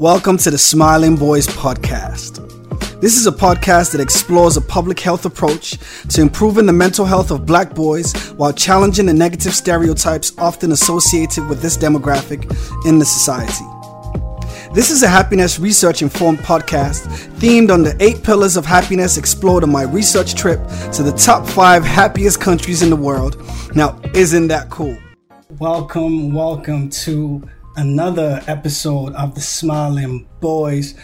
Welcome to the Smiling Boys Podcast. This is a podcast that explores a public health approach to improving the mental health of black boys while challenging the negative stereotypes often associated with this demographic in the society. This is a happiness research informed podcast themed on the eight pillars of happiness explored on my research trip to the top five happiest countries in the world. Now, isn't that cool? Welcome, welcome to another episode of the Smiling Boys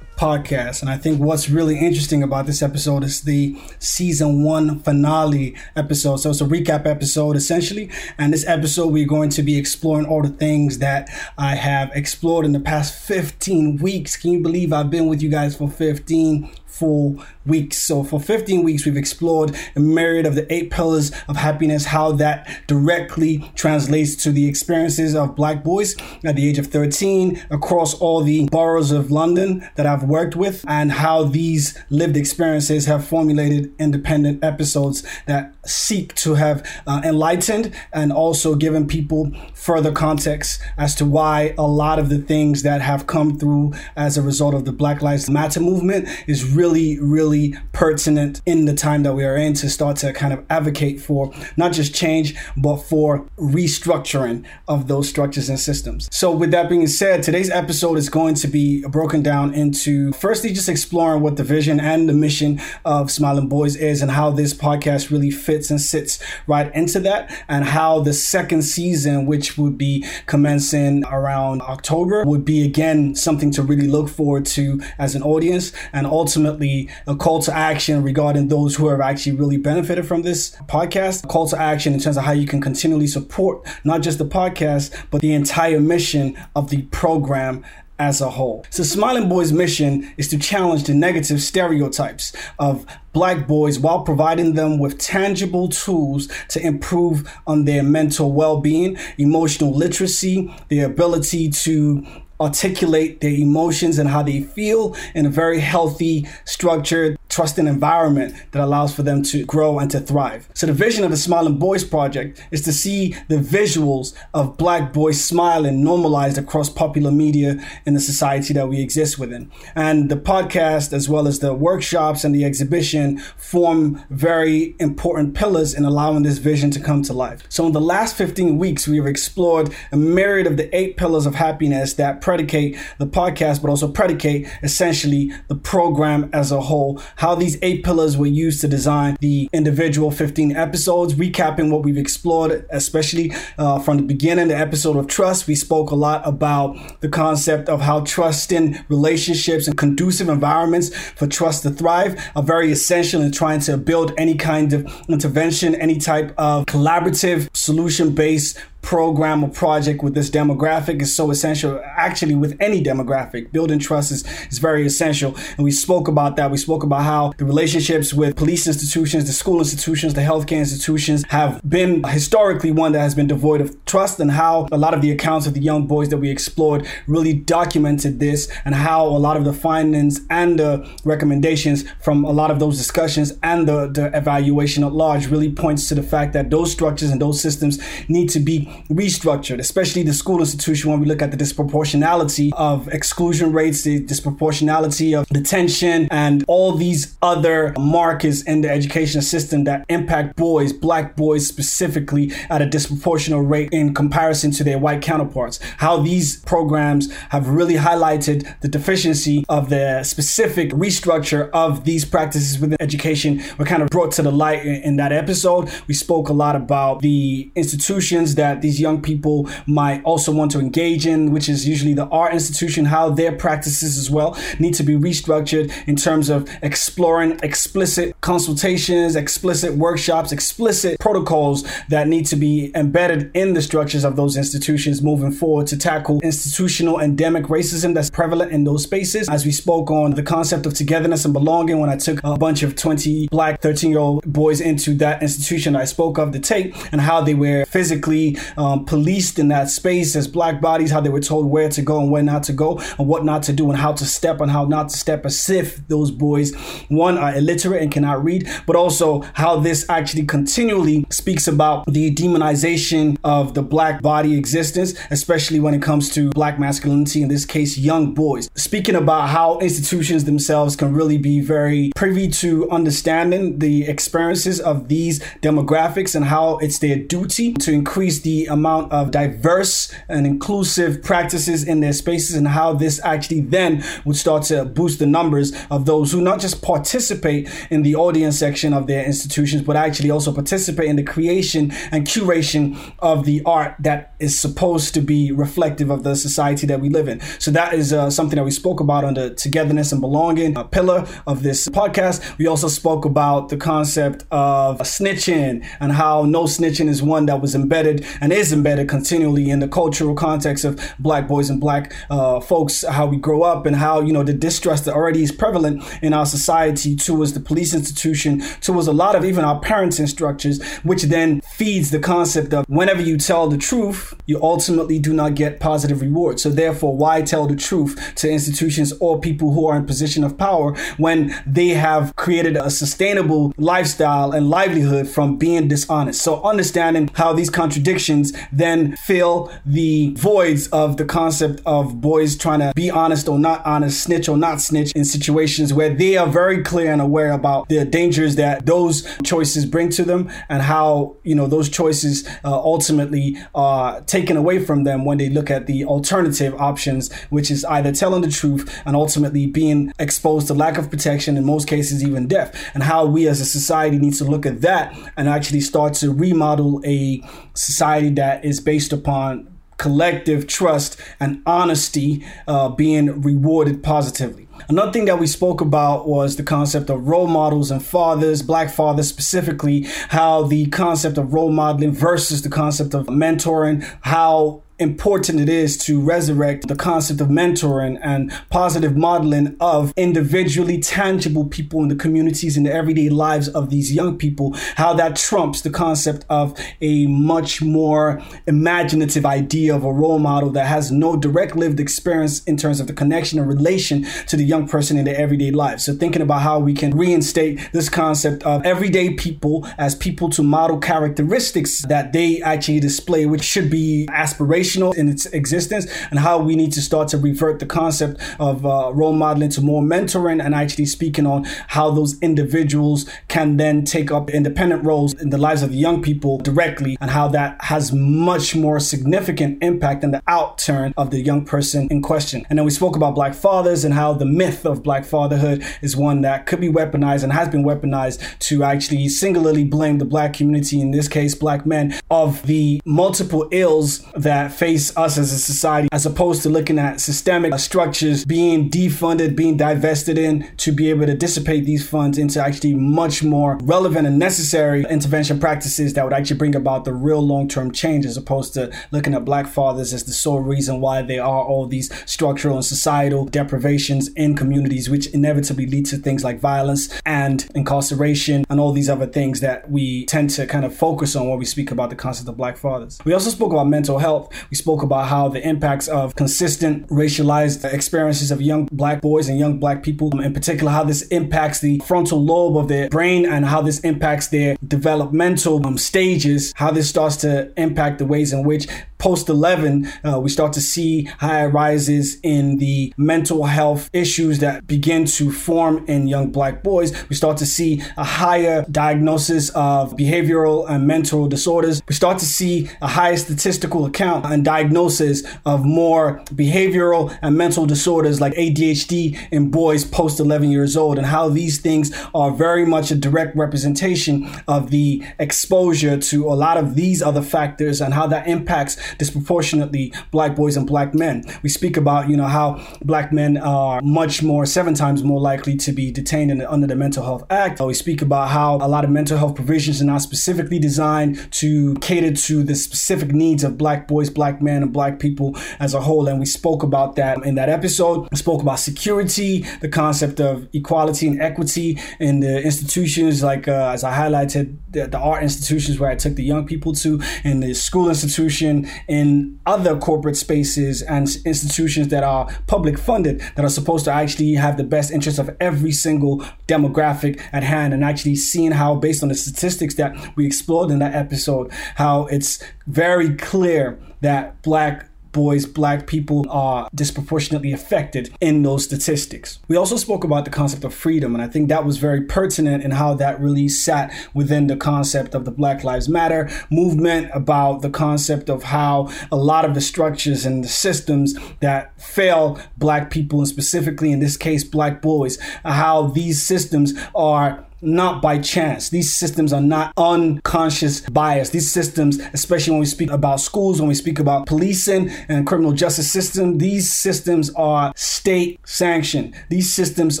podcast. And I think what's really interesting about this episode is the season one finale episode. So it's a recap episode essentially. And this episode, we're going to be exploring all the things that I have explored in the past 15 weeks. Can you believe I've been with you guys for 15 full weeks. So for 15 weeks, we've explored a myriad of the eight pillars of happiness, how that directly translates to the experiences of black boys at the age of 13 across all the boroughs of London that I've worked with, and how these lived experiences have formulated independent episodes that seek to have uh, enlightened and also given people further context as to why a lot of the things that have come through as a result of the Black Lives Matter movement is really, really pertinent in the time that we are in to start to kind of advocate for not just change, but for restructuring of those structures and systems. So, with that being said, today's episode is going to be broken down into firstly, just exploring what the vision and the mission of Smiling Boys is and how this podcast really fits fits and sits right into that, and how the second season, which would be commencing around October, would be again something to really look forward to as an audience, and ultimately a call to action regarding those who have actually really benefited from this podcast. A call to action in terms of how you can continually support not just the podcast, but the entire mission of the program as a whole. So, Smiling Boys' mission is to challenge the negative stereotypes of black boys while providing them with tangible tools to improve on their mental well being, emotional literacy, their ability to articulate their emotions and how they feel in a very healthy, structured, trusting environment that allows for them to grow and to thrive. So the vision of the Smiling Boys Project is to see the visuals of black boys smiling normalized across popular media in the society that we exist within. And the podcast, as well as the workshops and the exhibition, form very important pillars in allowing this vision to come to life. So in the last 15 weeks, we have explored a myriad of the eight pillars of happiness that predicate the podcast, but also predicate essentially the program as a whole how these eight pillars were used to design the individual 15 episodes, recapping what we've explored, especially uh, from the beginning, the episode of trust. We spoke a lot about the concept of how trust in relationships and conducive environments for trust to thrive are very essential in trying to build any kind of intervention, any type of collaborative, solution based program or project with this demographic is so essential. Actually, with any demographic, building trust is, is very essential. And we spoke about that. We spoke about how the relationships with police institutions, the school institutions, the healthcare institutions have been historically one that has been devoid of trust, and how a lot of the accounts of the young boys that we explored really documented this, and how a lot of the findings and the recommendations from a lot of those discussions and the, the evaluation at large really points to the fact that those structures and those systems need to be restructured, especially the school institution when we look at the disproportionality of exclusion rates, the disproportionality of detention, and all these other markers in the education system that impact boys, black boys specifically, at a disproportionate rate in comparison to their white counterparts. How these programs have really highlighted the deficiency of the specific restructure of these practices within education were kind of brought to the light in, in that episode. We spoke a lot about the institutions that these young people might also want to engage in, which is usually the art institution, how their practices as well need to be restructured in terms of exploring explicit consultations, explicit workshops, explicit protocols that need to be embedded in the structures of those institutions moving forward to tackle institutional endemic racism that's prevalent in those spaces. As we spoke on the concept of togetherness and belonging, when I took a bunch of 20 black 13 year old boys into that institution I spoke of the Tate and how they were physically um, policed in that space as black bodies, how they were told where to go and where not to go, and what not to do, and how to step and how not to step, as if those boys, one, are illiterate and cannot read, but also how this actually continually speaks about the demonization of the black body existence, especially when it comes to black masculinity, in this case, young boys. Speaking about how institutions themselves can really be very privy to understanding the experiences of these demographics and how it's their duty to increase the amount of diverse and inclusive practices in their spaces and how this actually then would start to boost the numbers of those who not just participate in the audience section of their institutions, but actually also participate in the creation and curation of the art that is supposed to be reflective of the society that we live in. So that is uh, something that we spoke about under togetherness and belonging, a pillar of this podcast. We also spoke about the concept of snitching and how no snitching is one that was embedded and is embedded continually in the cultural context of black boys and black uh, folks, how we grow up and how, you know, the distrust that already is prevalent in our society towards the police institution, towards a lot of even our parenting structures, which then feeds the concept of whenever you tell the truth, you ultimately do not get positive reward. So therefore, why tell the truth to institutions or people who are in position of power when they have created a sustainable lifestyle and livelihood from being dishonest? So understanding how these contradictions then fill the voids of the concept of boys trying to be honest or not honest, snitch or not snitch in situations where they are very clear and aware about the dangers that those choices bring to them and how, you know, those choices uh, ultimately are taken away from them when they look at the alternative options, which is either telling the truth and ultimately being exposed to lack of protection, in most cases, even death, and how we as a society need to look at that and actually start to remodel a society that is based upon collective trust and honesty uh, being rewarded positively. Another thing that we spoke about was the concept of role models and fathers, black fathers specifically, how the concept of role modeling versus the concept of mentoring, how important it is to resurrect the concept of mentoring and positive modeling of individually tangible people in the communities and the everyday lives of these young people, how that trumps the concept of a much more imaginative idea of a role model that has no direct lived experience in terms of the connection and relation to the young person in their everyday life. So thinking about how we can reinstate this concept of everyday people as people to model characteristics that they actually display, which should be aspirational in its existence and how we need to start to revert the concept of uh, role modeling to more mentoring and actually speaking on how those individuals can then take up independent roles in the lives of the young people directly and how that has much more significant impact than the outturn of the young person in question. And then we spoke about black fathers and how the myth of black fatherhood is one that could be weaponized and has been weaponized to actually singularly blame the black community, in this case, black men, of the multiple ills that face us as a society, as opposed to looking at systemic structures being defunded, being divested in to be able to dissipate these funds into actually much more relevant and necessary intervention practices that would actually bring about the real long term change, as opposed to looking at black fathers as the sole reason why there are all these structural and societal deprivations in communities, which inevitably lead to things like violence and incarceration and all these other things that we tend to kind of focus on when we speak about the concept of black fathers. We also spoke about mental health. We spoke about how the impacts of consistent racialized experiences of young black boys and young black people, in particular, how this impacts the frontal lobe of their brain and how this impacts their developmental um, stages, how this starts to impact the ways in which post 11, uh, we start to see higher rises in the mental health issues that begin to form in young black boys. We start to see a higher diagnosis of behavioral and mental disorders. We start to see a higher statistical account and diagnosis of more behavioral and mental disorders like ADHD in boys post 11 years old, and how these things are very much a direct representation of the exposure to a lot of these other factors and how that impacts disproportionately black boys and black men. We speak about, you know, how black men are much more, seven times more likely to be detained the, under the Mental Health Act. We speak about how a lot of mental health provisions are not specifically designed to cater to the specific needs of black boys, black men, and black people as a whole. And we spoke about that in that episode. We spoke about security, the concept of equality and equity in the institutions, like uh, as I highlighted, the, the art institutions where I took the young people to, and the school institution, in other corporate spaces and institutions that are public funded that are supposed to actually have the best interest of every single demographic at hand and actually seeing how based on the statistics that we explored in that episode how it's very clear that black boys, black people are disproportionately affected in those statistics. We also spoke about the concept of freedom, and I think that was very pertinent in how that really sat within the concept of the Black Lives Matter movement, about the concept of how a lot of the structures and the systems that fail black people, and specifically in this case, black boys, how these systems are not by chance. These systems are not unconscious bias. These systems, especially when we speak about schools, when we speak about policing and criminal justice system, these systems are state sanctioned. These systems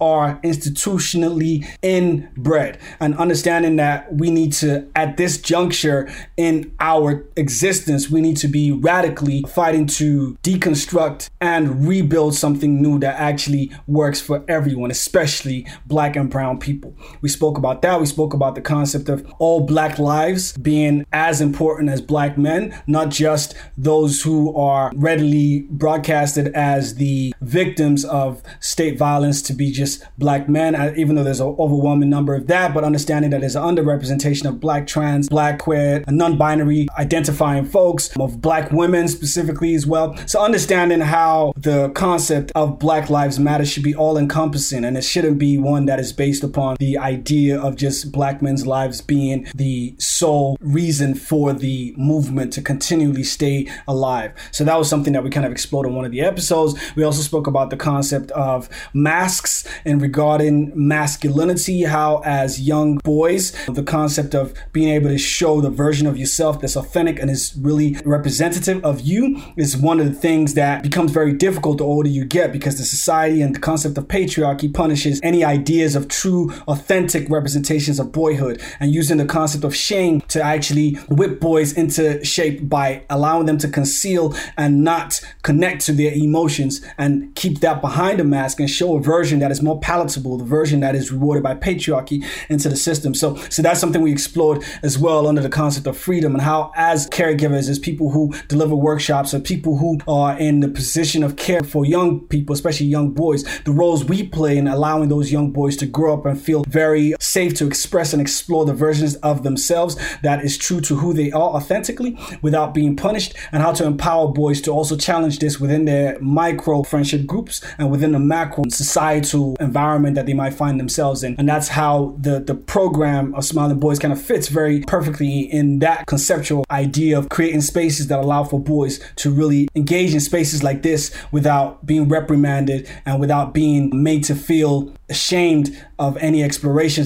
are institutionally inbred. And understanding that we need to, at this juncture in our existence, we need to be radically fighting to deconstruct and rebuild something new that actually works for everyone, especially black and brown people. We spoke about that. We spoke about the concept of all black lives being as important as black men, not just those who are readily broadcasted as the victims of state violence to be just black men, uh, even though there's an overwhelming number of that, but understanding that there's an underrepresentation of black trans, black queer, non-binary identifying folks, of black women specifically as well. So understanding how the concept of Black Lives Matter should be all encompassing and it shouldn't be one that is based upon the idea idea of just black men's lives being the sole reason for the movement to continually stay alive. So that was something that we kind of explored in one of the episodes. We also spoke about the concept of masks and regarding masculinity, how as young boys, the concept of being able to show the version of yourself that's authentic and is really representative of you is one of the things that becomes very difficult the older you get because the society and the concept of patriarchy punishes any ideas of true, authentic representations of boyhood and using the concept of shame to actually whip boys into shape by allowing them to conceal and not connect to their emotions and keep that behind a mask and show a version that is more palatable, the version that is rewarded by patriarchy into the system. So, so that's something we explored as well under the concept of freedom and how, as caregivers, as people who deliver workshops or people who are in the position of care for young people, especially young boys, the roles we play in allowing those young boys to grow up and feel very safe to express and explore the versions of themselves that is true to who they are authentically without being punished, and how to empower boys to also challenge this within their micro friendship groups and within the macro societal environment that they might find themselves in. And that's how the, the program of Smiling Boys kind of fits very perfectly in that conceptual idea of creating spaces that allow for boys to really engage in spaces like this without being reprimanded and without being made to feel ashamed of any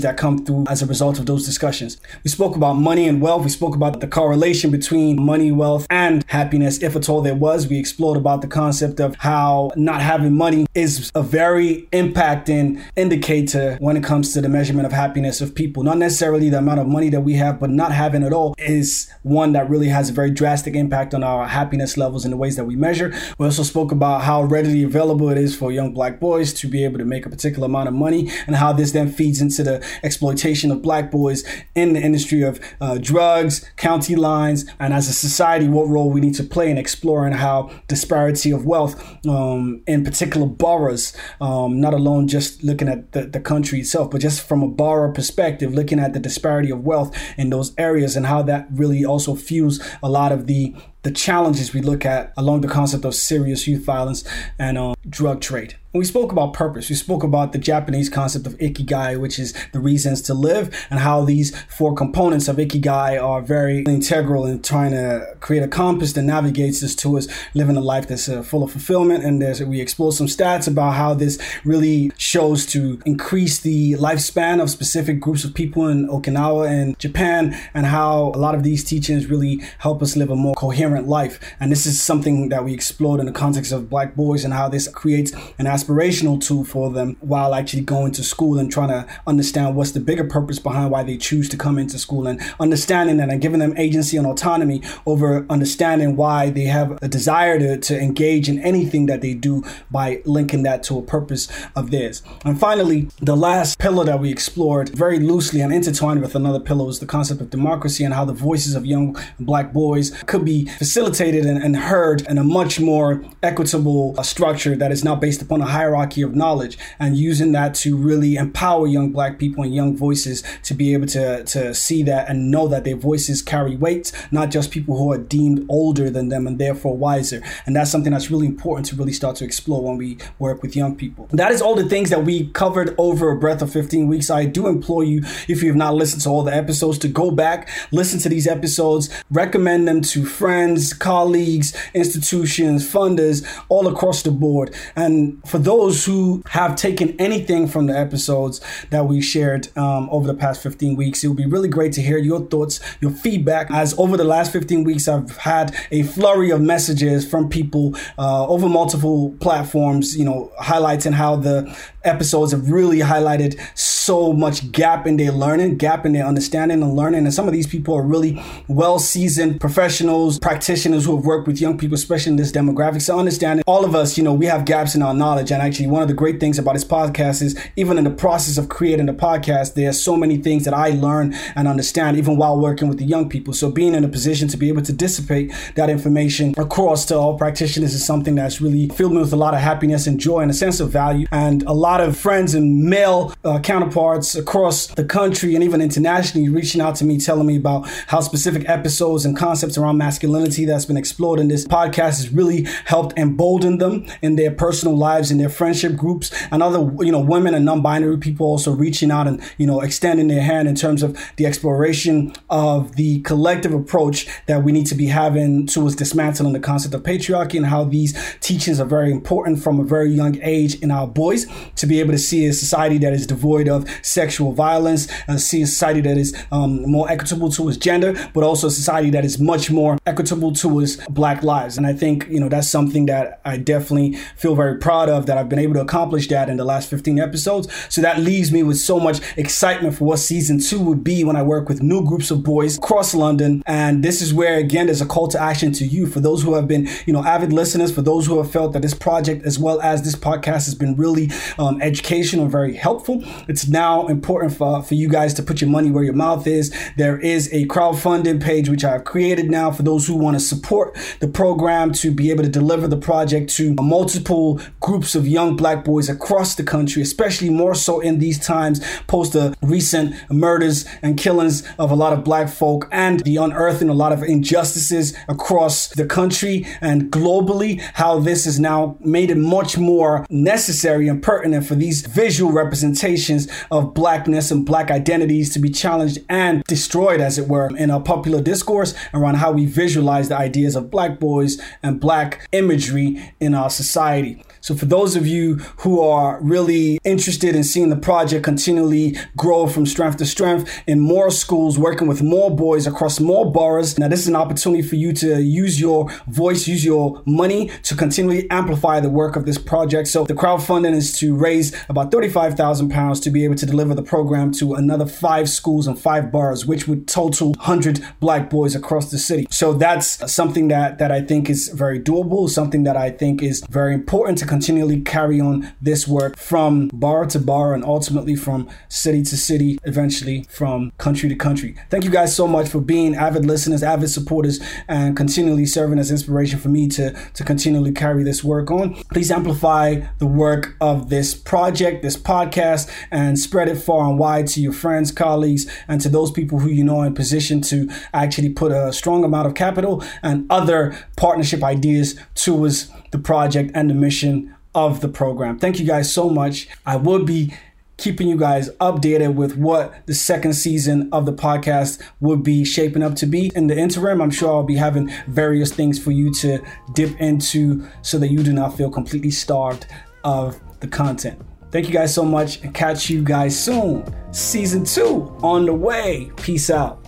that come through as a result of those discussions. We spoke about money and wealth. We spoke about the correlation between money, wealth, and happiness, if at all there was. We explored about the concept of how not having money is a very impacting indicator when it comes to the measurement of happiness of people. Not necessarily the amount of money that we have, but not having it all is one that really has a very drastic impact on our happiness levels in the ways that we measure. We also spoke about how readily available it is for young black boys to be able to make a particular amount of money and how this then feeds into the exploitation of black boys in the industry of uh, drugs, county lines, and as a society, what role we need to play in exploring how disparity of wealth um, in particular boroughs, um, not alone just looking at the, the country itself, but just from a borough perspective, looking at the disparity of wealth in those areas and how that really also fuels a lot of the the challenges we look at along the concept of serious youth violence and uh, drug trade. We spoke about purpose. We spoke about the Japanese concept of ikigai, which is the reasons to live, and how these four components of ikigai are very integral in trying to create a compass that navigates us towards living a life that's uh, full of fulfillment. And there's, we explore some stats about how this really shows to increase the lifespan of specific groups of people in Okinawa and Japan, and how a lot of these teachings really help us live a more coherent life. And this is something that we explored in the context of black boys and how this creates an aspirational tool for them while actually going to school and trying to understand what's the bigger purpose behind why they choose to come into school and understanding that and giving them agency and autonomy over understanding why they have a desire to, to engage in anything that they do by linking that to a purpose of theirs. And finally, the last pillar that we explored very loosely and intertwined with another pillar was the concept of democracy and how the voices of young black boys could be facilitated and, and heard in a much more equitable uh, structure that is not based upon a hierarchy of knowledge and using that to really empower young black people and young voices to be able to, to see that and know that their voices carry weight, not just people who are deemed older than them and therefore wiser. And that's something that's really important to really start to explore when we work with young people. That is all the things that we covered over a breadth of 15 weeks. I do implore you, if you have not listened to all the episodes, to go back, listen to these episodes, recommend them to friends, colleagues, institutions, funders, all across the board. And for those who have taken anything from the episodes that we shared um, over the past 15 weeks, it would be really great to hear your thoughts, your feedback. As over the last 15 weeks, I've had a flurry of messages from people uh, over multiple platforms, you know, highlighting how the episodes have really highlighted so much gap in their learning, gap in their understanding and learning. And some of these people are really well seasoned professionals, practitioners who have worked with young people, especially in this demographic. So understanding all of us, you know, we have gaps in our knowledge. And actually, one of the great things about this podcast is even in the process of creating the podcast, there are so many things that I learn and understand even while working with the young people. So being in a position to be able to dissipate that information across to all practitioners is something that's really filled me with a lot of happiness and joy and a sense of value and a lot of friends and male uh, counterparts across the country and even internationally reaching out to me telling me about how specific episodes and concepts around masculinity that's been explored in this podcast has really helped embolden them in their personal lives in their friendship groups. And other you know women and non-binary people also reaching out and you know extending their hand in terms of the exploration of the collective approach that we need to be having towards dismantling the concept of patriarchy and how these teachings are very important from a very young age in our boys to be able to see a society that is devoid of sexual violence, and see a society that is um, more equitable to towards gender, but also a society that is much more equitable to towards black lives. And I think, you know, that's something that I definitely feel very proud of that I've been able to accomplish that in the last 15 episodes. So that leaves me with so much excitement for what season two would be when I work with new groups of boys across London. And this is where, again, there's a call to action to you for those who have been, you know, avid listeners, for those who have felt that this project, as well as this podcast, has been really um, educational, very helpful. It's now important for, for you guys to put your money where your mouth is. There is a crowdfunding page which I've created now for those who want to support the program to be able to deliver the project to multiple groups of young black boys across the country, especially more so in these times post the recent murders and killings of a lot of black folk and the unearthing a lot of injustices across the country and globally, how this has now made it much more necessary and pertinent for these visual representations of blackness and black identities to be challenged and destroyed, as it were, in our popular discourse around how we visualize the ideas of black boys and black imagery in our society. So for those of you who are really interested in seeing the project continually grow from strength to strength in more schools, working with more boys across more boroughs, now this is an opportunity for you to use your voice, use your money to continually amplify the work of this project. So the crowdfunding is to raise about 35,000 pounds to be able to deliver the program to another five schools and five boroughs, which would total 100 black boys across the city. So that's something that, that I think is very doable, something that I think is very important to continually carry on this work from bar to bar and ultimately from city to city, eventually from country to country. Thank you guys so much for being avid listeners, avid supporters, and continually serving as inspiration for me to, to continually carry this work on. Please amplify the work of this project, this podcast, and spread it far and wide to your friends, colleagues, and to those people who you know are in position to actually put a strong amount of capital and other partnership ideas towards the project and the mission of the program. Thank you guys so much. I will be keeping you guys updated with what the second season of the podcast would be shaping up to be. In the interim, I'm sure I'll be having various things for you to dip into so that you do not feel completely starved of the content. Thank you guys so much and catch you guys soon. Season two on the way. Peace out.